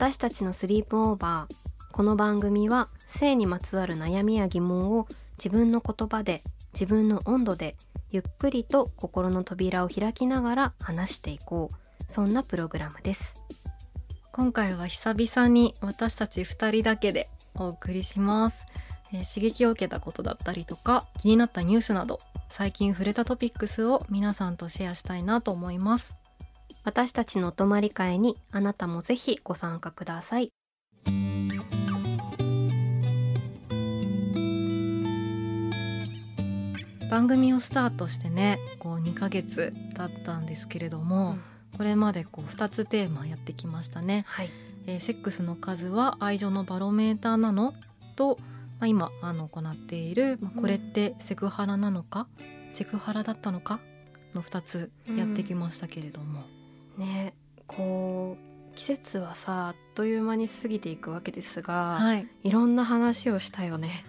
私たちのスリープオーバーこの番組は性にまつわる悩みや疑問を自分の言葉で自分の温度でゆっくりと心の扉を開きながら話していこう。そんなプログラムです。今回は久々に私たち2人だけでお送りします、えー刺激を受けたことだったりとか気になったニュースなど最近触れたトピックスを皆さんとシェアしたいなと思います。私たちのお泊まり会にあなたもぜひご参加ください。番組をスタートしてねこう2ヶ月経ったんですけれども、うん。これまでこう2つテーマやってきましたね、はい。えーセックスの数は愛情のバロメーターなの？と、まあ、今あの行っている、まあこれってセクハラなのか、セクハラだったのか？の2つやってきましたけれども、ねこう季節はさあっという間に過ぎていくわけですが、はい。いろんな話をしたよね。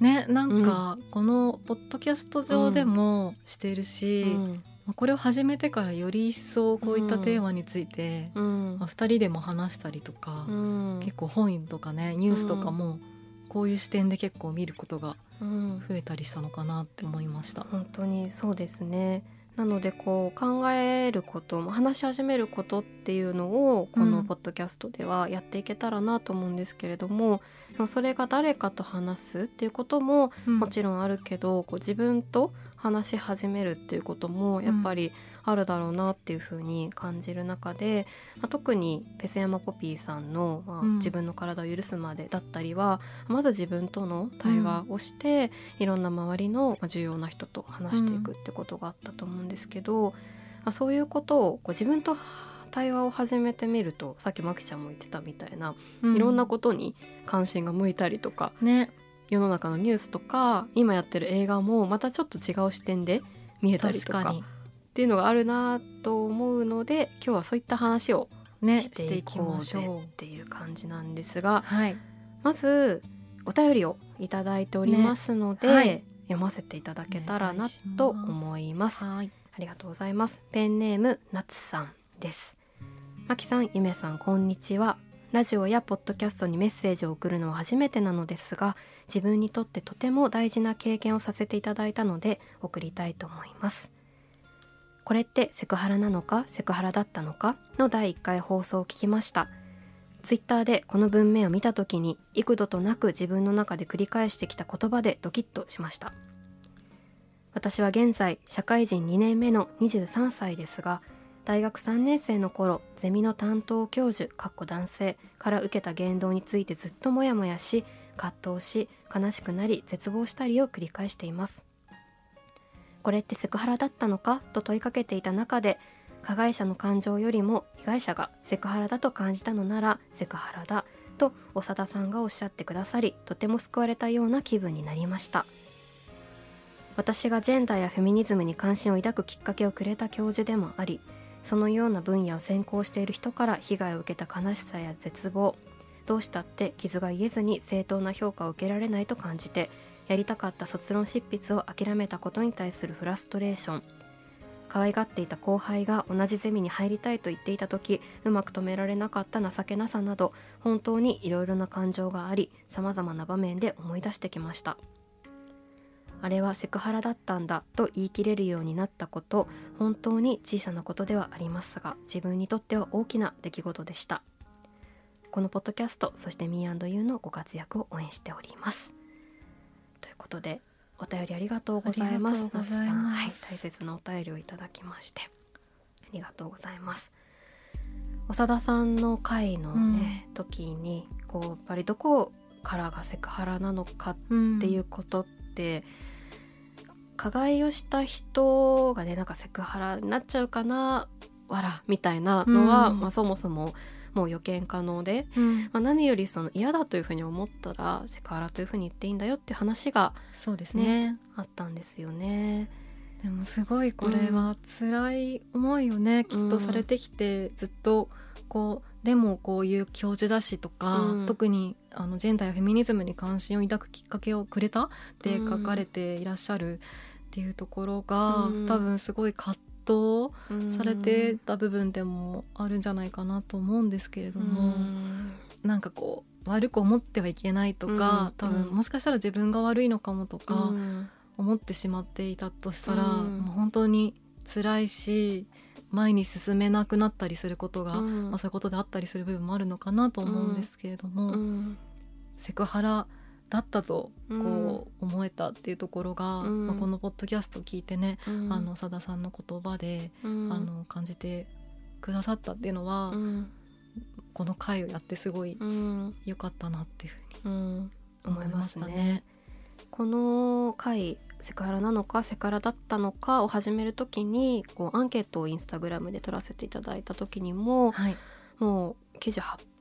ねなんかこのポッドキャスト上でもしてるし、うん。まあこれを始めてからより一層こういったテーマについて、うん。まあ、2人でも話したりとか、うん。結構本とかねニュースとかもこういう視点で結構見ることがうん。増えたりしたのかなって思いました。本当にそうですね。なのでこう考えることも話し始めることっていうのをこのうん。ポッドキャストではやっていけたらなと思うんですけれども、でもそれが誰かと話すっていうこともうん。もちろんあるけど、こう自分と話し始めるっていうこともやっぱりあるだろうなっていうふうに感じる中で、まあ、特にペセヤマポピーさんの、まあうん。自分の体を許すまでだったりはまず自分との対話をして、いろんな周りのまあ重要な人と話していくってことがあったと思うんですけど、まあ、そういうことをこう自分と対話を始めてみるとさっきマキちゃんも言ってたみたいな、ういろんなことに関心が向いたりとかね世の中のニュースとか今やってる映画もまたちょっと違う視点で見えたりとかっていうのがあるなと思うので今日はそういった話をねししてていこうましょうぜっ。ていう感じなんですがはいまずお便りをいただいておりますので、ねはい読ませていただけたらなと思います。はいありがとうございます。ペンネームなつさんです。まきさん、ゆめさん、こんにちは。ラジオやポッドキャストにメッセージを送るのは初めてなのですが、自分にとってとても大事な経験をさせていただいたので送りたいと思います。これってセクハラなのかセクハラだったのかの第1回放送を聞きました。ツイッターでこの文面を見た時に幾度となく自分の中で繰り返してきた言葉でドキッとしました。私は現在社会人2年目の23歳ですが大学3年生の頃ゼミの担当教授かっこ男性から受けた言動についてずっとモヤモヤし葛藤し悲しくなり絶望したりを繰り返しています。これってセクハラだったのか？と問いかけていた中で加害者の感情よりも被害者がセクハラだと感じたのならセクハラだ。と長田さんがおっしゃってくださりとても救われたような気分になりました。私がジェンダーやフェミニズムに関心を抱くきっかけをくれた教授でもありそのような分野を専攻している人から被害を受けた悲しさや絶望どうしたって傷が癒えずに正当な評価を受けられないと感じてやりたかった卒論執筆を諦めたことに対するフラストレーション。可愛がっていた後輩が同じゼミに入りたいと言っていた時うまく止められなかった情けなさなど本当にいろいろな感情がありさまざまな場面で思い出してきました。あれはセクハラだったんだと言い切れるようになったこと本当に小さなことではありますが自分にとっては大きな出来事でした。このポッドキャストそして Me&You のご活躍を応援しております。ということでお便りありがとうございます。ありがとうございます。さんはい大切なお便りをいただきましてありがとうございます。長田さんの回のね、時にこうやっぱりどこからがセクハラなのかっていうことって、加害をした人がねなんかセクハラになっちゃうかなわらみたいなのは、うん。まあ、そもそももう予見可能で、うん。まあ、何よりその嫌だというふうに思ったらセクハラというふうに言っていいんだよっていう話がそうですね。あったんですよね。でもすごいこれは辛い思いをね、きっとされてきてずっとこうでもこういう教授だしとか、うん。特にあのジェンダーやフェミニズムに関心を抱くきっかけをくれたって書かれていらっしゃるっていうところが、うん。多分すごい葛藤されてた部分でもあるんじゃないかなと思うんですけれども、なんかこう悪く思ってはいけないとか、うん。多分もしかしたら自分が悪いのかもとか、うん。思ってしまっていたとしたら、うん。もう本当に辛いし前に進めなくなったりすることが、うん。まあ、そういうことであったりする部分もあるのかなと思うんですけれども、うん。セクハラだったとうん。こう思えたっていうところが、うん。まあ、このポッドキャストを聞いてね、うん。あの佐田さんの言葉で、うん。あの感じてくださったっていうのは、うん。この回をやってすごいうん。良かったなっていうふうにうん。思いましたね。この回セクハラなのかセクハラだったのかを始める時にこうアンケートをインスタグラムで取らせていただいた時にもはい、もう98%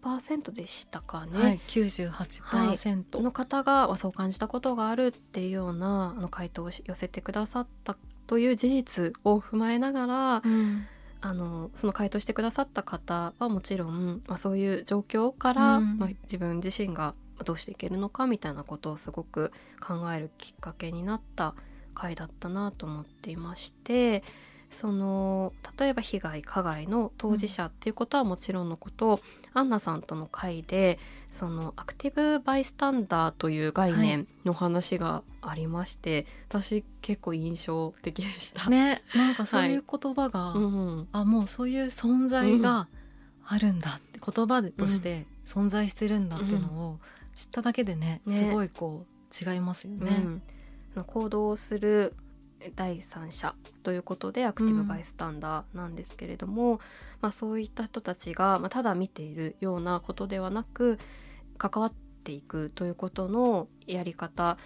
でしたかね、はい、98%、の方がまあそう感じたことがあるっていうようなあの回答を寄せてくださったという事実を踏まえながら、うん。あのその回答してくださった方はもちろん、まあ、そういう状況から、うん。まあ、自分自身がどうしていけるのかみたいなことをすごく考えるきっかけになった回だったなと思っていましてその例えば被害加害の当事者っていうことはもちろんのこと、アンナさんとの会でそのアクティブバイスタンダーという概念の話がありまして、私結構印象的でした。ねなんかそういう言葉が、うんあもうそういう存在があるんだって言葉でとして存在してるんだっていうのを知っただけでね、ね。すごいこう違いますよね。の行動する第三者ということでアクティブバイスタンダーなんですけれども、まあ、そういった人たちが、まあ、ただ見ているようなことではなく関わっていくということのやり方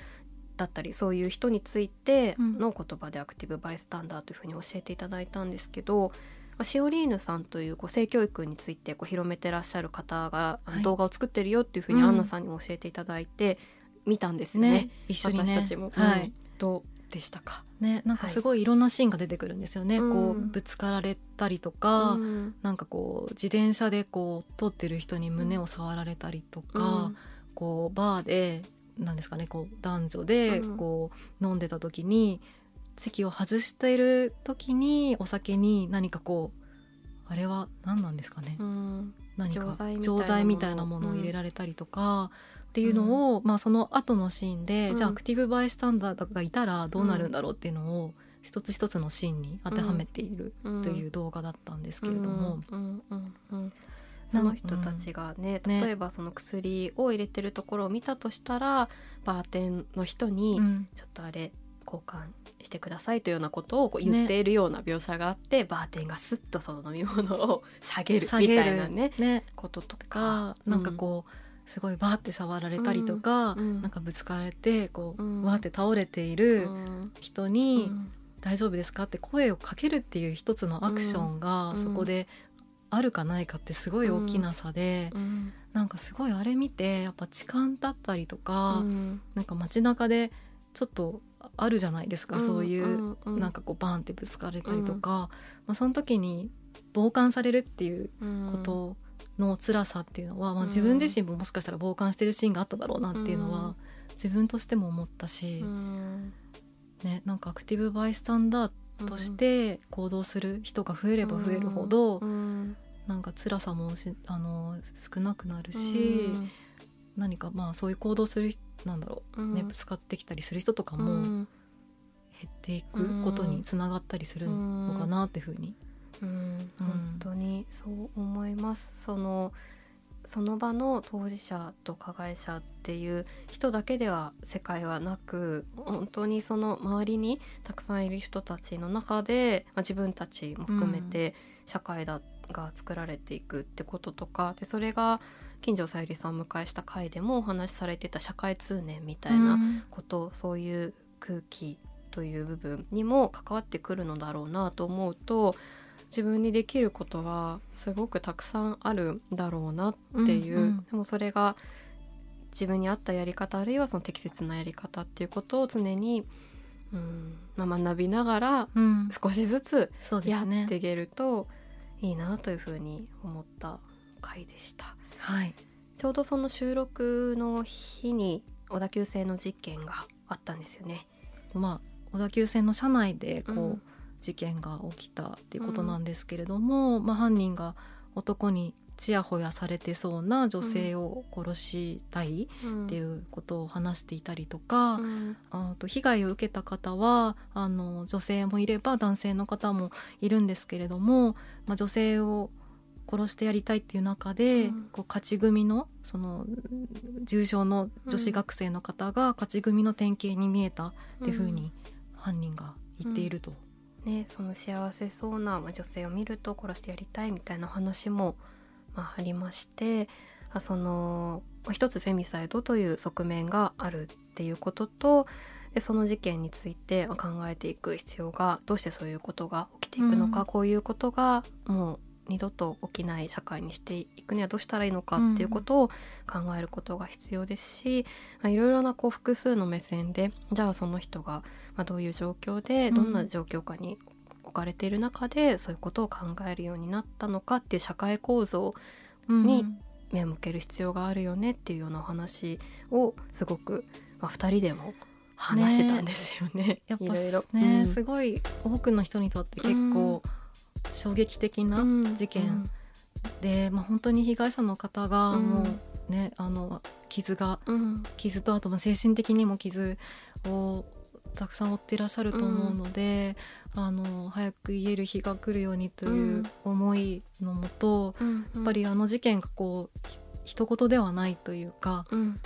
だったりそういう人についての言葉でアクティブバイスタンダーというふうに教えていただいたんですけど、まあシオリーヌさんというこう性教育についてこう広めてらっしゃる方がはい。動画を作ってるよっていうふうにうんアンナさんにも教えていただいて見たんですよね。ね私たちも、うんはい。どうでしたか、ねなんかすごいいろんなシーンが出てくるんですよね。うん。こうぶつかられたりとか、うん。なんかこう自転車でこう通ってる人に胸を触られたりとか、こうバーでなんですかねこう男女でうん。こう飲んでた時に席を外している時にお酒に何かこうあれは何なんですかね、うん。何か錠剤みたいなもの。錠剤みたいなものを入れられたりとか、っていうのを、まあ、その後のシーンで、うん。じゃあアクティブバイスタンダーがいたらどうなるんだろうっていうのを一つ一つのシーンに当てはめているうん。という動画だったんですけれども、うんうんうん。うんその人たちがね、ね。例えばその薬を入れてるところを見たとしたらバーテンの人に、うん。ちょっとあれ交換してくださいというようなことをこう言っているような描写があって、バーテンがスッとその飲み物を下げるみたいなねね。こととか。か、なんかこうすごいバーって触られたりとか、うんなんかぶつかれてこう、うん。わーって倒れているうん人に、うん。大丈夫ですかって声をかけるっていう一つのアクションがうん。そこであるかないかってすごい大きな差で、うん。なんかすごいあれ見てやっぱ痴漢だったりとか、うん。なんか街中でちょっとあるじゃないですか、そういう、んうん。なんかこうバーンってぶつかれたりとか、まあ、その時に傍観されるっていうことの辛さっていうのは、まあ、うん。自分自身ももしかしたら傍観してるシーンがあっただろうなっていうのうん。は自分としても思ったしう、ん。ね、なんかアクティブバイスタンダーとして行動する人が増えれば増えるほど、うん。なんか辛さもしあの少なくなるし、何かまあそういう行動する人なんだろう、うん。ねぶつかってきたりする人とかも減うん。っていくことにつながったりするのかなっていうふうに。うん、本当にそう思います。そのその場の当事者と加害者っていう人だけでは世界はなく本当にその周りにたくさんいる人たちの中で、まあ、自分たちも含めて社会だ、が作られていくってこととかでそれが金城さゆりさんを迎えした回でもお話しされてた社会通念みたいなこと、そういう空気という部分にも関わってくるのだろうなと思うと自分にできることはすごくたくさんあるんだろうなっていう、うんうんでもそれが自分に合ったやり方あるいはその適切なやり方っていうことを常に、うんまあ、学びながらうん、少しずつやっていけるといいなというふうに思った回でした。はい。ちょうどその収録の日に小田急線の事件があったんですよね。まあ小田急線の車内でこう、うん事件が起きたっていうことなんですけれども、まあ、犯人が男にちやほやされてそうな女性を殺したいっていうことを話していたりとか、うん。あと被害を受けた方はあの女性もいれば男性の方もいるんですけれども、まあ、女性を殺してやりたいっていう中で、うん。こう勝ち組のその重傷の女子学生の方が勝ち組の典型に見えたっていうふうに犯人が言っていると。ね、その幸せそうな、まあ、女性を見ると殺してやりたいみたいな話も、まあ、ありましてあそのまあ一つフェミサイドという側面があるっていうこととでその事件についてまあ考えていく必要がどうしてそういうことが起きていくのか、うん。こういうことがもう二度と起きない社会にしていくにはどうしたらいいのかっていうことを考えることが必要ですし、まあ、いろいろなこう複数の目線でじゃあその人がまあどういう状況でどんな状況下に置かれている中でそういうことを考えるようになったのかっていう社会構造うん。に目を向ける必要があるよねっていうようなお話をすごく、まあ、2人でも話してたんですよね。やっぱいろいろ。ね、うん。すごい多くの人にとって結構衝撃的なうん事件。で、まあ、本当に被害者の方がうん。もうね、あの傷がうん。傷とあとまあ精神的にも傷をたくさん負っていらっしゃると思うので、あの早く言える日が来るようにという思いのもと、うん。やっぱりあの事件がこうひ一言ではないというかうん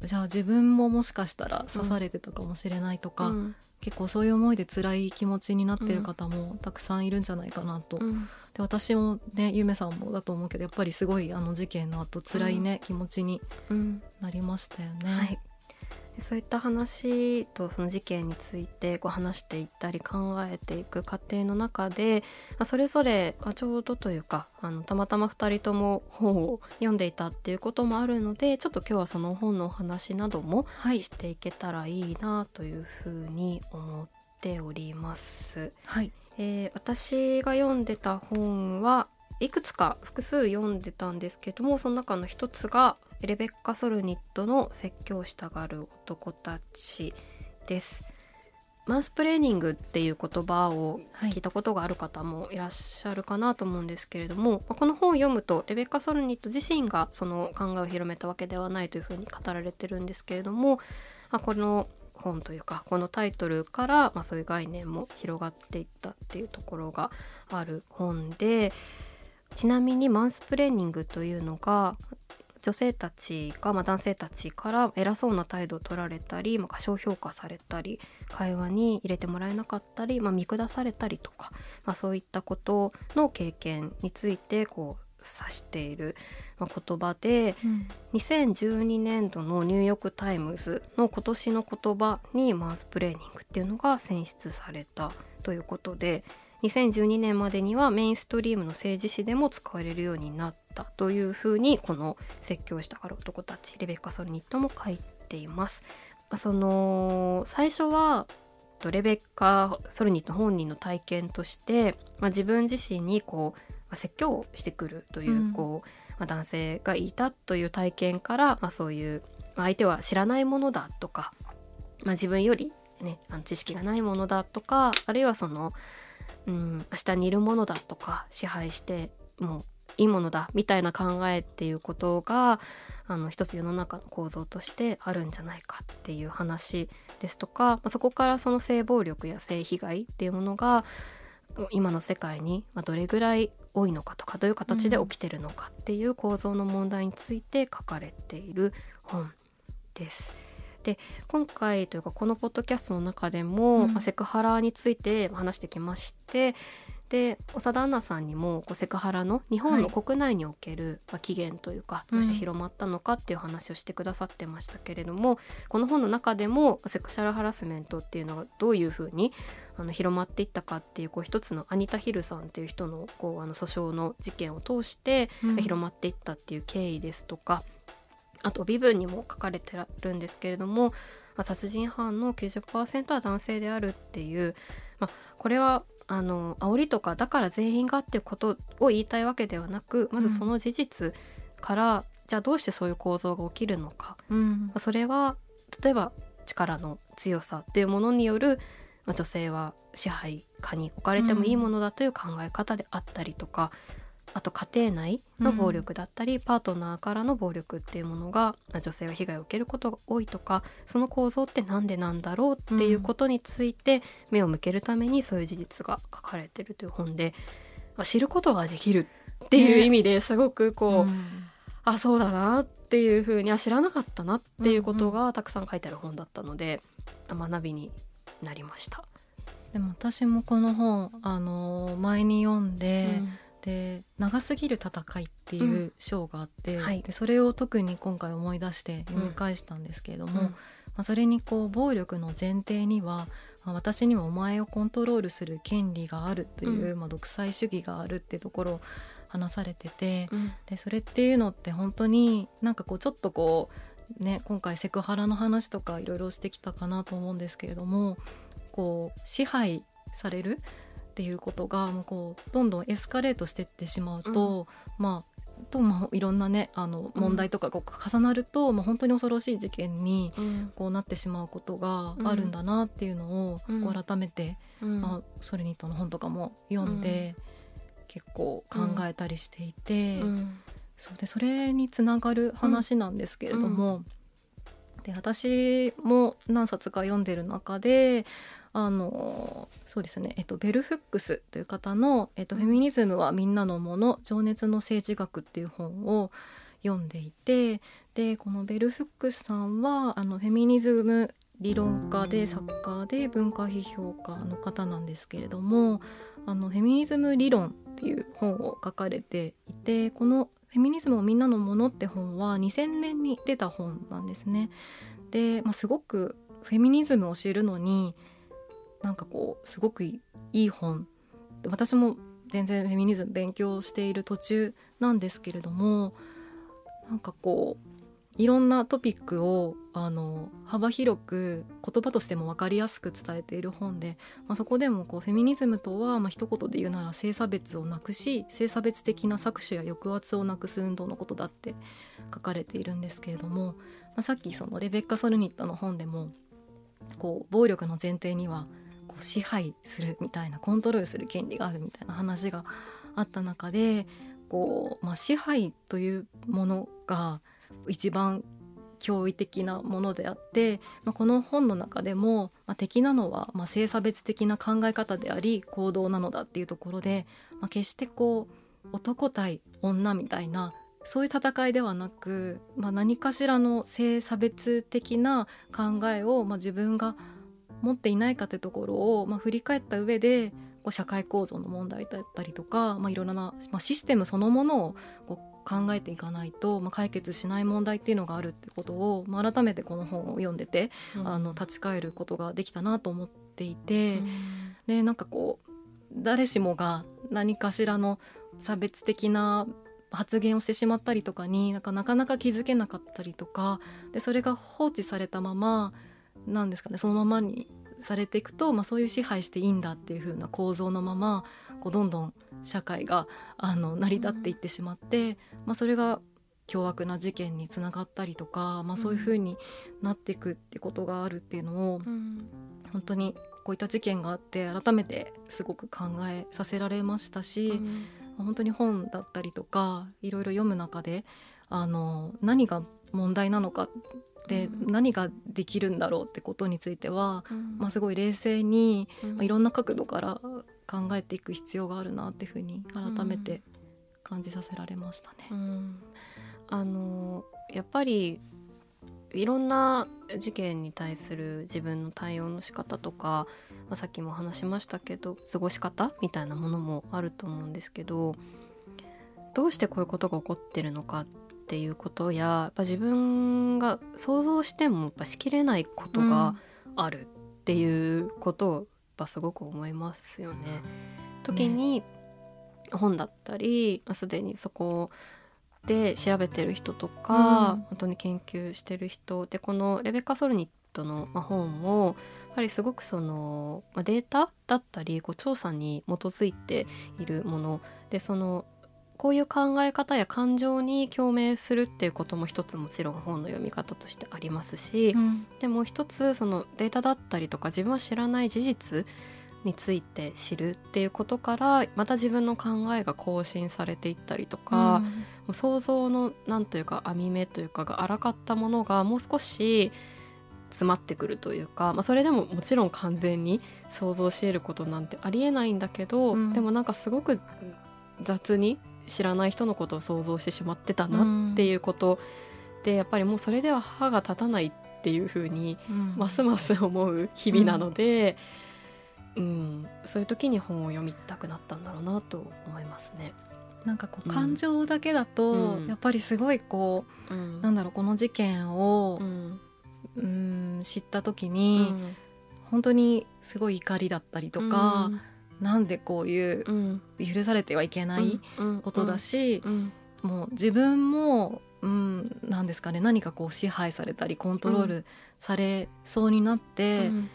じゃあ自分ももしかしたら刺されてたかもしれないとか、うん。結構そういう思いで辛い気持ちになってる方もたくさんいるんじゃないかなと。うん。で私もねゆめさんもだと思うけどやっぱりすごいあの事件の後辛いね、気持ちにうんなりましたよね。はい、でそういった話とその事件についてこう話していったり考えていく過程の中で、まあ、それぞれ、まあ、ちょうどというかあのたまたま2人とも本を読んでいたっていうこともあるのでちょっと今日はその本のお話などもはいしていけたらいいなというふうに思っております。はいえー私が読んでた本はいくつか複数読んでたんですけどもその中の一つがレベッカ・ソルニットの「説教したがる男たち」です。マンスプレーニングっていう言葉をはい聞いたことがある方もいらっしゃるかなと思うんですけれども、まあこの本を読むとレベッカ・ソルニット自身がその考えを広めたわけではないというふうに語られてるんですけれども、まあ、この本というかこのタイトルから、まあ、そういう概念も広がっていったっていうところがある本でちなみにマンスプレーニングというのが女性たちが、まあ、男性たちから偉そうな態度を取られたり、まあ、過小評価されたり会話に入れてもらえなかったり、まあ、見下されたりとか、まあ、そういったことの経験についてこう指している、まあ、言葉でうん。2012年度のニューヨーク・タイムズの今年の言葉にマンスプレーニングっていうのが選出されたということで2012年までにはメインストリームの政治誌でも使われるようになったというふうにこの「説教したがる男たち」レベッカ・ソルニットも書いています。その最初はとレベッカ・ソルニット本人の体験として、まあ、自分自身にこう、まあ、説教をしてくるという,、うんこうまあ、男性がいたという体験から、まあ、そういう、まあ相手は知らないものだとか、まあ、自分より、ね、あの知識がないものだとかあるいはその、うん、明日にいるものだとか支配してもういいものだみたいな考えっていうことがあの一つ世の中の構造としてあるんじゃないかっていう話ですとか、まあ、そこからその性暴力や性被害っていうものが今の世界にどれぐらい多いのかとかどういう形で起きてるのかっていう構造の問題について書かれている本です。で今回というかこのポッドキャストの中でも、うん、まあ、セクハラについて話してきましてで長田アンナさんにもこうセクハラの日本の国内における、まあ、起源というかどうして広まったのかっていう話をしてくださってましたけれども、うん、この本の中でもセクシャルハラスメントっていうのがどういうふうにあの広まっていったかっていうこう一つのアニタ・ヒルさんっていう人のこうあの訴訟の事件を通して広まっていったっていう経緯ですとか、うん、あと微分にも書かれてるんですけれども、まあ、殺人犯の90%は男性であるっていう、まあ、これはあの煽りとかだから全員がっていうことを言いたいわけではなくまずその事実から、うん、じゃあどうしてそういう構造が起きるのか、うん、それは例えば力の強さっていうものによる、まあ、女性は支配下に置かれてもいいものだという考え方であったりとか、あと家庭内の暴力だったり、うん、パートナーからの暴力っていうものが女性は被害を受けることが多いとかその構造って何でなんだろうっていうことについて目を向けるためにそういう事実が書かれてるという本で、まあ、知ることができるっていう意味ですごくこう、ねうん、あそうだなっていうふうにあ知らなかったなっていうことがたくさん書いてある本だったので、学びになりました。でも私もこの本あの前に読んで、うんで「長すぎる戦い」っていう章があって、うんはい、でそれを特に今回思い出して読み返したんですけれども、うん、まあ、それにこう暴力の前提には、まあ、私にはお前をコントロールする権利があるという、うん、まあ、独裁主義があるってところを話されてて、でそれっていうのって本当になんかこうちょっとこうね今回セクハラの話とかいろいろしてきたかなと思うんですけれどもこう支配されるっていうことがもうこうどんどんエスカレートしていってしまうと、うん、まあとまあいろんなねあの問題とかが重なると、うん、まあ、本当に恐ろしい事件にこうなってしまうことがあるんだなっていうのをこう改めて、うん、まあ、ソレニットの本とかも読んで、結構考えたりしていて、そうでそれにつながる話なんですけれども、で私も何冊か読んでる中であのそうですね、えっと、ベルフックスという方の、えっと「フェミニズムはみんなのもの情熱の政治学」っていう本を読んでいてでこのベルフックスさんはあのフェミニズム理論家で作家で文化批評家の方なんですけれどもあのフェミニズム理論っていう本を書かれていてこの「フェミニズムをみんなのもの」って本は2000年に出た本なんですね。で、まあ、すごくフェミニズムを知るのになんかこうすごくいい本私も全然フェミニズム勉強している途中なんですけれどもなんかこういろんなトピックをあの幅広く言葉としても分かりやすく伝えている本で、まあ、そこでもこうフェミニズムとは、まあ一言で言うなら性差別をなくし性差別的な搾取や抑圧をなくす運動のことだって書かれているんですけれども、まあ、さっきそのレベッカ・ソルニットの本でもこう暴力の前提にはう支配するみたいなコントロールする権利があるみたいな話があった中でこう、まあ、支配というものが一番驚異的なものであって、まあ、この本の中でも、まあ、敵なのは、まあ、性差別的な考え方であり行動なのだっていうところで、まあ、決してこう男対女みたいなそういう戦いではなく、まあ、何かしらの性差別的な考えを、まあ、自分が持っていないかというところを、まあ、振り返った上でこう社会構造の問題だったりとか、まあ、いろいろな、まあ、システムそのものをこう考えていかないと、まあ、解決しない問題っていうのがあるってことを、まあ、改めてこの本を読んでて、うん、あの立ち返ることができたなと思っていて、うん、でなんかこう誰しもが何かしらの差別的な発言をしてしまったりとかになんかなかなか気づけなかったりとかでそれが放置されたままなんですかねそのままにされていくと、まあ、そういう支配していいんだっていう風な構造のままこうどんどん社会があの成り立っていってしまって、まあ、それが凶悪な事件につながったりとか、まあ、そういう風になっていくってことがあるっていうのを、うん、本当にこういった事件があって改めてすごく考えさせられましたし、うん、本当に本だったりとかいろいろ読む中であの何が問題なのかで、うん。何ができるんだろうってことについては、うん。まあ、すごい冷静に、うん。まあ、いろんな角度から考えていく必要があるなっていうふうに改めて感じさせられましたね。うんあのやっぱりいろんな事件に対する自分の対応の仕方とか、まあ、さっきも話しましたけど過ごし方みたいなものもあると思うんですけどどうしてこういうことが起こってるのかっていうことややっぱ自分が想像してもやっぱしきれないことがあるっていうことをぱすごく思いますよね。時に本だったりまあすでにそこで調べてる人とか、うん。本当に研究してる人でこのレベッカ・ソルニットのまあ本もやっぱりすごくその、まあ、データだったりこう調査に基づいているものでそのこういう考え方や感情に共鳴するっていうことも一つもちろん本の読み方としてありますし、うん。でもう一つそのデータだったりとか自分は知らない事実について知るっていうことからまた自分の考えが更新されていったりとか、もう想像のなんというか網目というかが荒かったものがもう少し詰まってくるというか、まあ、それでももちろん完全に想像し得ることなんてありえないんだけど、うん。でもなんかすごく雑に知らない人のことを想像してしまってたなっていうことでやっぱりもうそれでは歯が立たないっていうふうにうん。ますます思う日々なので、うん。そういう時に本を読みたくなったんだろうなと思いますね。なんかこううん感情だけだと、うん。やっぱりすごいこうん。うなんだろうこの事件をう、ん。うん知った時うに、ん。本当にすごい怒りだったりとか、なんでこういううん。許されてはいけないことだし、うん。もう自分も、うん、なんですかね何かこう支配されたりコントロールされそうになって、うん。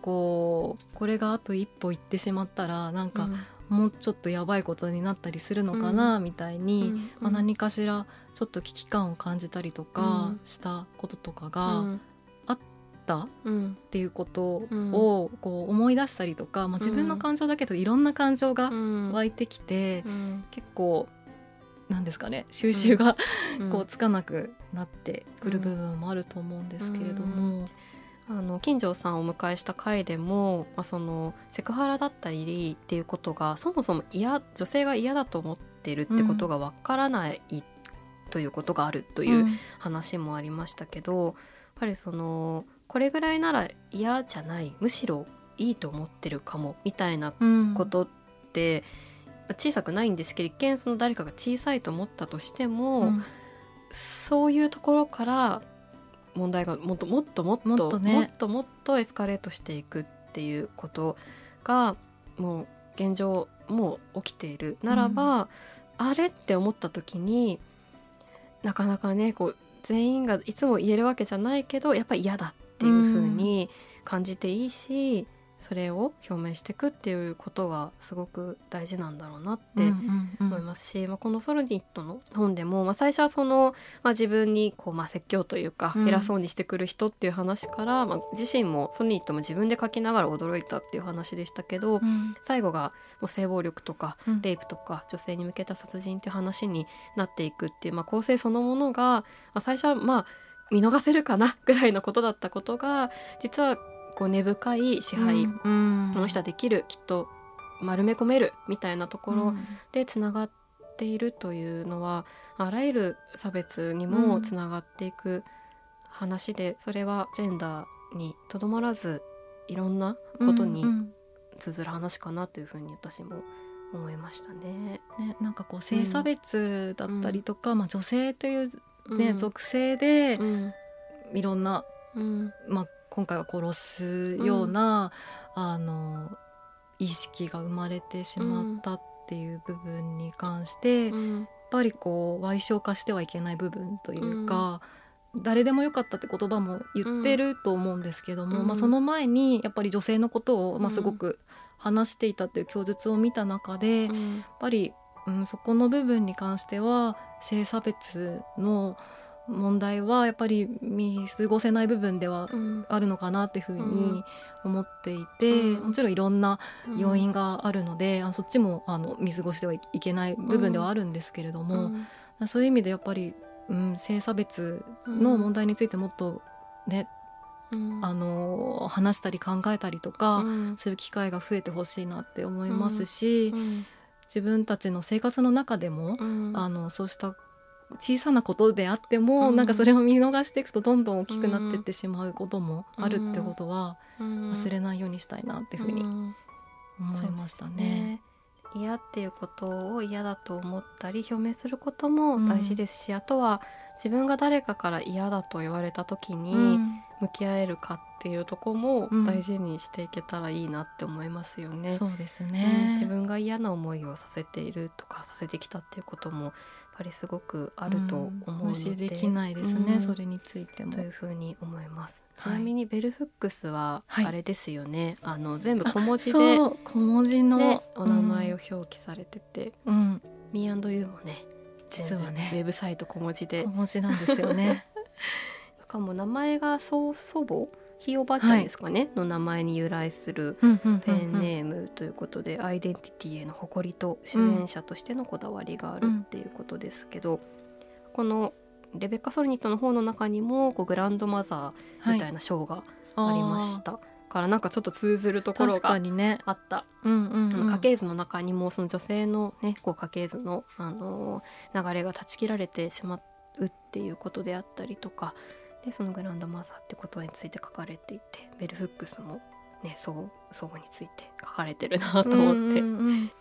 こうこれがあと一歩行ってしまったらなんかもうちょっとやばいことになったりするのかな、みたいに、うん。まあ、何かしらちょっと危機感を感じたりとかうん。したこととかうがったっうん。ていうことうん。をこう思い出したりとか、まあ、自分の感情だけどいろんな感情がうん。湧いてきて、うん。結構なんですかね収集が、うん。こうつかなくなってくる部分もあると思うんですけれども。あの金城さんをお迎えした回でも、まあ、そのセクハラだったりっていうことがそもそも嫌女性が嫌だと思ってるってことがわからないということがあるといううん。話もありましたけど、やっぱりそのこれぐらいなら嫌じゃない。むしろいいと思ってるかもみたいなうん。ことって、小さくないんですけど一見その誰かが小さいと思ったとしても、うん。そういうところから問題がもっともっともっともっとね。もっともっとエスカレートしていくっていうことがもう現状もう起きているならば、あれって思った時になかなかねこう全員がいつも言えるわけじゃないけどやっぱり嫌だっていう風に感じていいし、それを表明していくっていうことがすごく大事なんだろうなってうんうんうん。思いますし、まあ、このソルニットの本でも、まあ、最初はその、まあ、自分にこう、まあ、説教というかうん。偉そうにしてくる人っていう話から、まあ、自身もソルニットも自分で書きながら驚いたっていう話でしたけど、うん。最後がもう性暴力とかうん。レイプとか女性に向けた殺人っていう話になっていくっていう、まあ、構成そのものが、まあ、最初はまあ見逃せるかなぐらいのことだったことが実はこう根深い支配、うん。この人はできるきっと丸め込めるみたいなところ、うん。でつながっているというのはあらゆる差別にうん。もつながっていく話で、それはジェンダーにとどまらずいろんなことにうんうん。通ずる話かなというふうに私も思いましたね。ね、なんかこう性差別だったりとか、まあ、女性という、ねうん。属性でうん。いろんな、うん。まあ、今回は殺すような、あの意識が生まれてしまったっていう部分に関して、やっうんぱりこう賠償化してはいけない部分というか。誰でもよかったって言葉も言ってると思うんですけども、うん。まあ、その前にやっぱり女性のことを、まあ、うん。すごく話していたっていう供述を見た中で、やっうんぱり、うん、そこの部分に関しては性差別の問題はやっぱり見過ごせない部分ではうん。あるのかなっていうふううん。に思っていて、うん。もちろんいろんな要因があるので、あそっちもあの見過ごしてはいけない部分ではあるんですけれども、そういう意味でやっぱりうん、性差別の問題についてもっとね、うん。あの話したり考えたりとか、うん。そういう機会が増えてほしいなって思いますし、うん自分たちの生活の中でも、うん。あのそうした小さなことであっても、うん。なんかそれを見逃していくとどんどん大きくなってってしまうこともあるってことはうん。忘れないようにしたいなっていうふうにうん。思いましたね。ね。嫌っていうことを嫌だと思ったり表明することも大事ですし、あとは自分が誰かから嫌だと言われた時にうん向き合えるかっていうとこもうん。大事にしていけたらいいなって思いますよね。そうですうん。ね、自分が嫌な思いをさせているとかさせてきたっていうこともやっぱりすごくあると思うので、無視できないですね、うん。それについても。というふうに思います。ちはい。なみにベルフックスははい。あれですよね、あの全部小文字で小文字の、でお名前を表記されてて、うん、うん、Me&You もね実はね。ウェブサイト小文字で。小文字なんですよね。しかも名前が曽祖母ひいおばあちゃんですかね、の名前に由来するうんうんうんうん。ペンネームということで、アイデンティティへの誇りと主演者としてのこだわりがあるっていうことですけど、このレベッカ・ソルニットの方の中にもこうグランドマザーみたいな賞がありました、からなんかちょっと通ずるところがにね、あった。うんうんうん、家系図の中にもその女性のねこう家系図の、あのー流れが断ち切られてしまうっていうことであったりとかでそのグランドマザーってことについて書かれていてベルフックスもねそうそうについて書かれてるなと思って。うんうんうん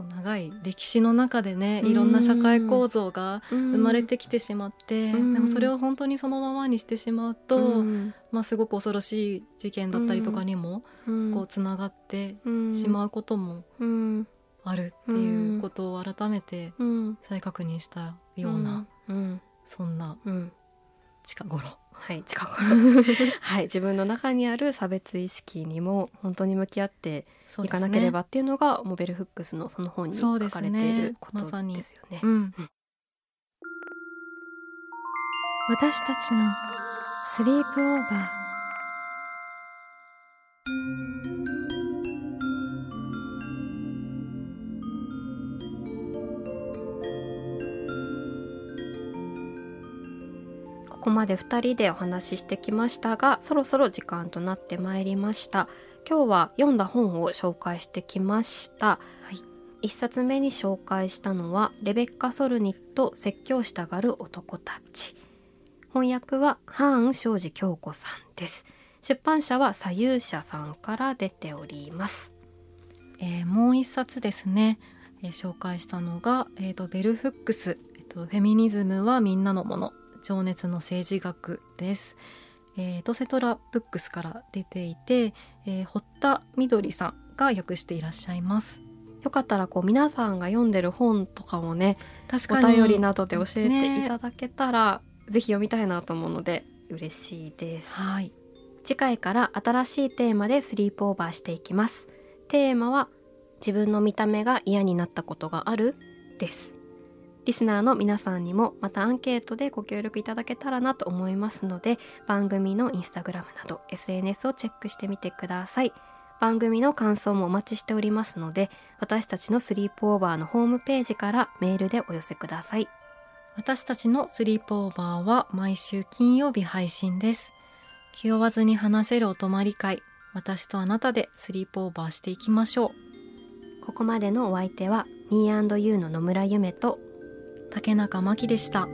こう長い歴史の中でねいろんな社会構造が生まれてきてしまって、うん。でもそれを本当にそのままにしてしまうと、うん。まあ、すごく恐ろしい事件だったりとかにもうん。こうつながってうん。しまうこともうん。あるっていうことを改めてうん。再確認したような、うん。そんなうん近頃。はい。近頃。はい。自分の中にある差別意識にも本当に向き合っていかなければっていうのがモベルフックスのその本に書かれていることですよね。うん、私たちのスリープオーバーここまで2人でお話ししてきましたがそろそろ時間となってまいりました。今日は読んだ本を紹介してきました、はい、1冊目に紹介したのはレベッカ・ソルニット説教したがる男たち。翻訳はハーン庄司京子さんです。出版社は左右者さんから出ております。えーもう一冊ですね、えー紹介したのが、えーとベルフックス、えーと「フェミニズムはみんなのもの情熱の政治学」です。えーとセトラブックスから出ていて、えー堀田みどりさんが訳していらっしゃいます。よかったらこう皆さんが読んでる本とかもねお確かに便りなどで教えてねいただけたら、ぜひ読みたいなと思うので嬉しいです。はい、次回から新しいテーマでスリープオーバーしていきます。テーマは自分の見た目が嫌になったことがある？です。リスナーの皆さんにもまたアンケートでご協力いただけたらなと思いますので番組のインスタグラムなど SNS をチェックしてみてください。番組の感想もお待ちしておりますので私たちのスリープオーバーのホームページからメールでお寄せください。私たちのスリープオーバーは毎週金曜日配信です。気負わずに話せるお泊まり会私とあなたでスリープオーバーしていきましょう。ここまでのお相手は Me&You の野村夢と竹中真希でした。